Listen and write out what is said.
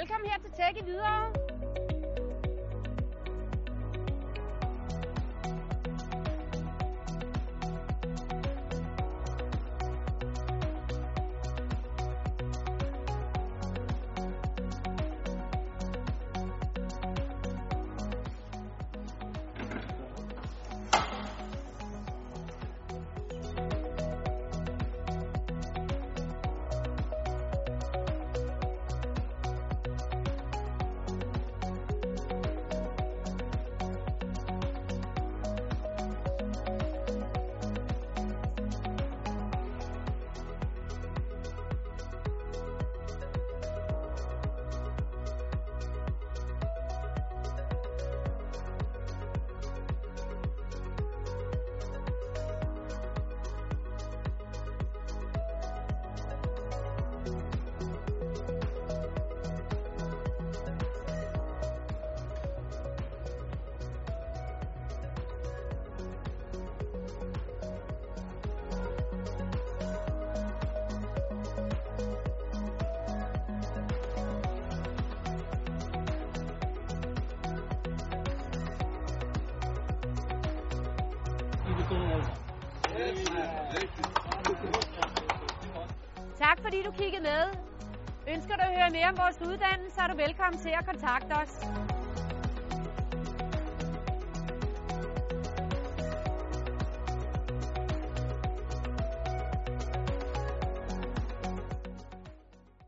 Velkommen her til Tech i Hvidovre. Tak fordi du kiggede med. Ønsker du at høre mere om vores uddannelse, så er du velkommen til at kontakte os.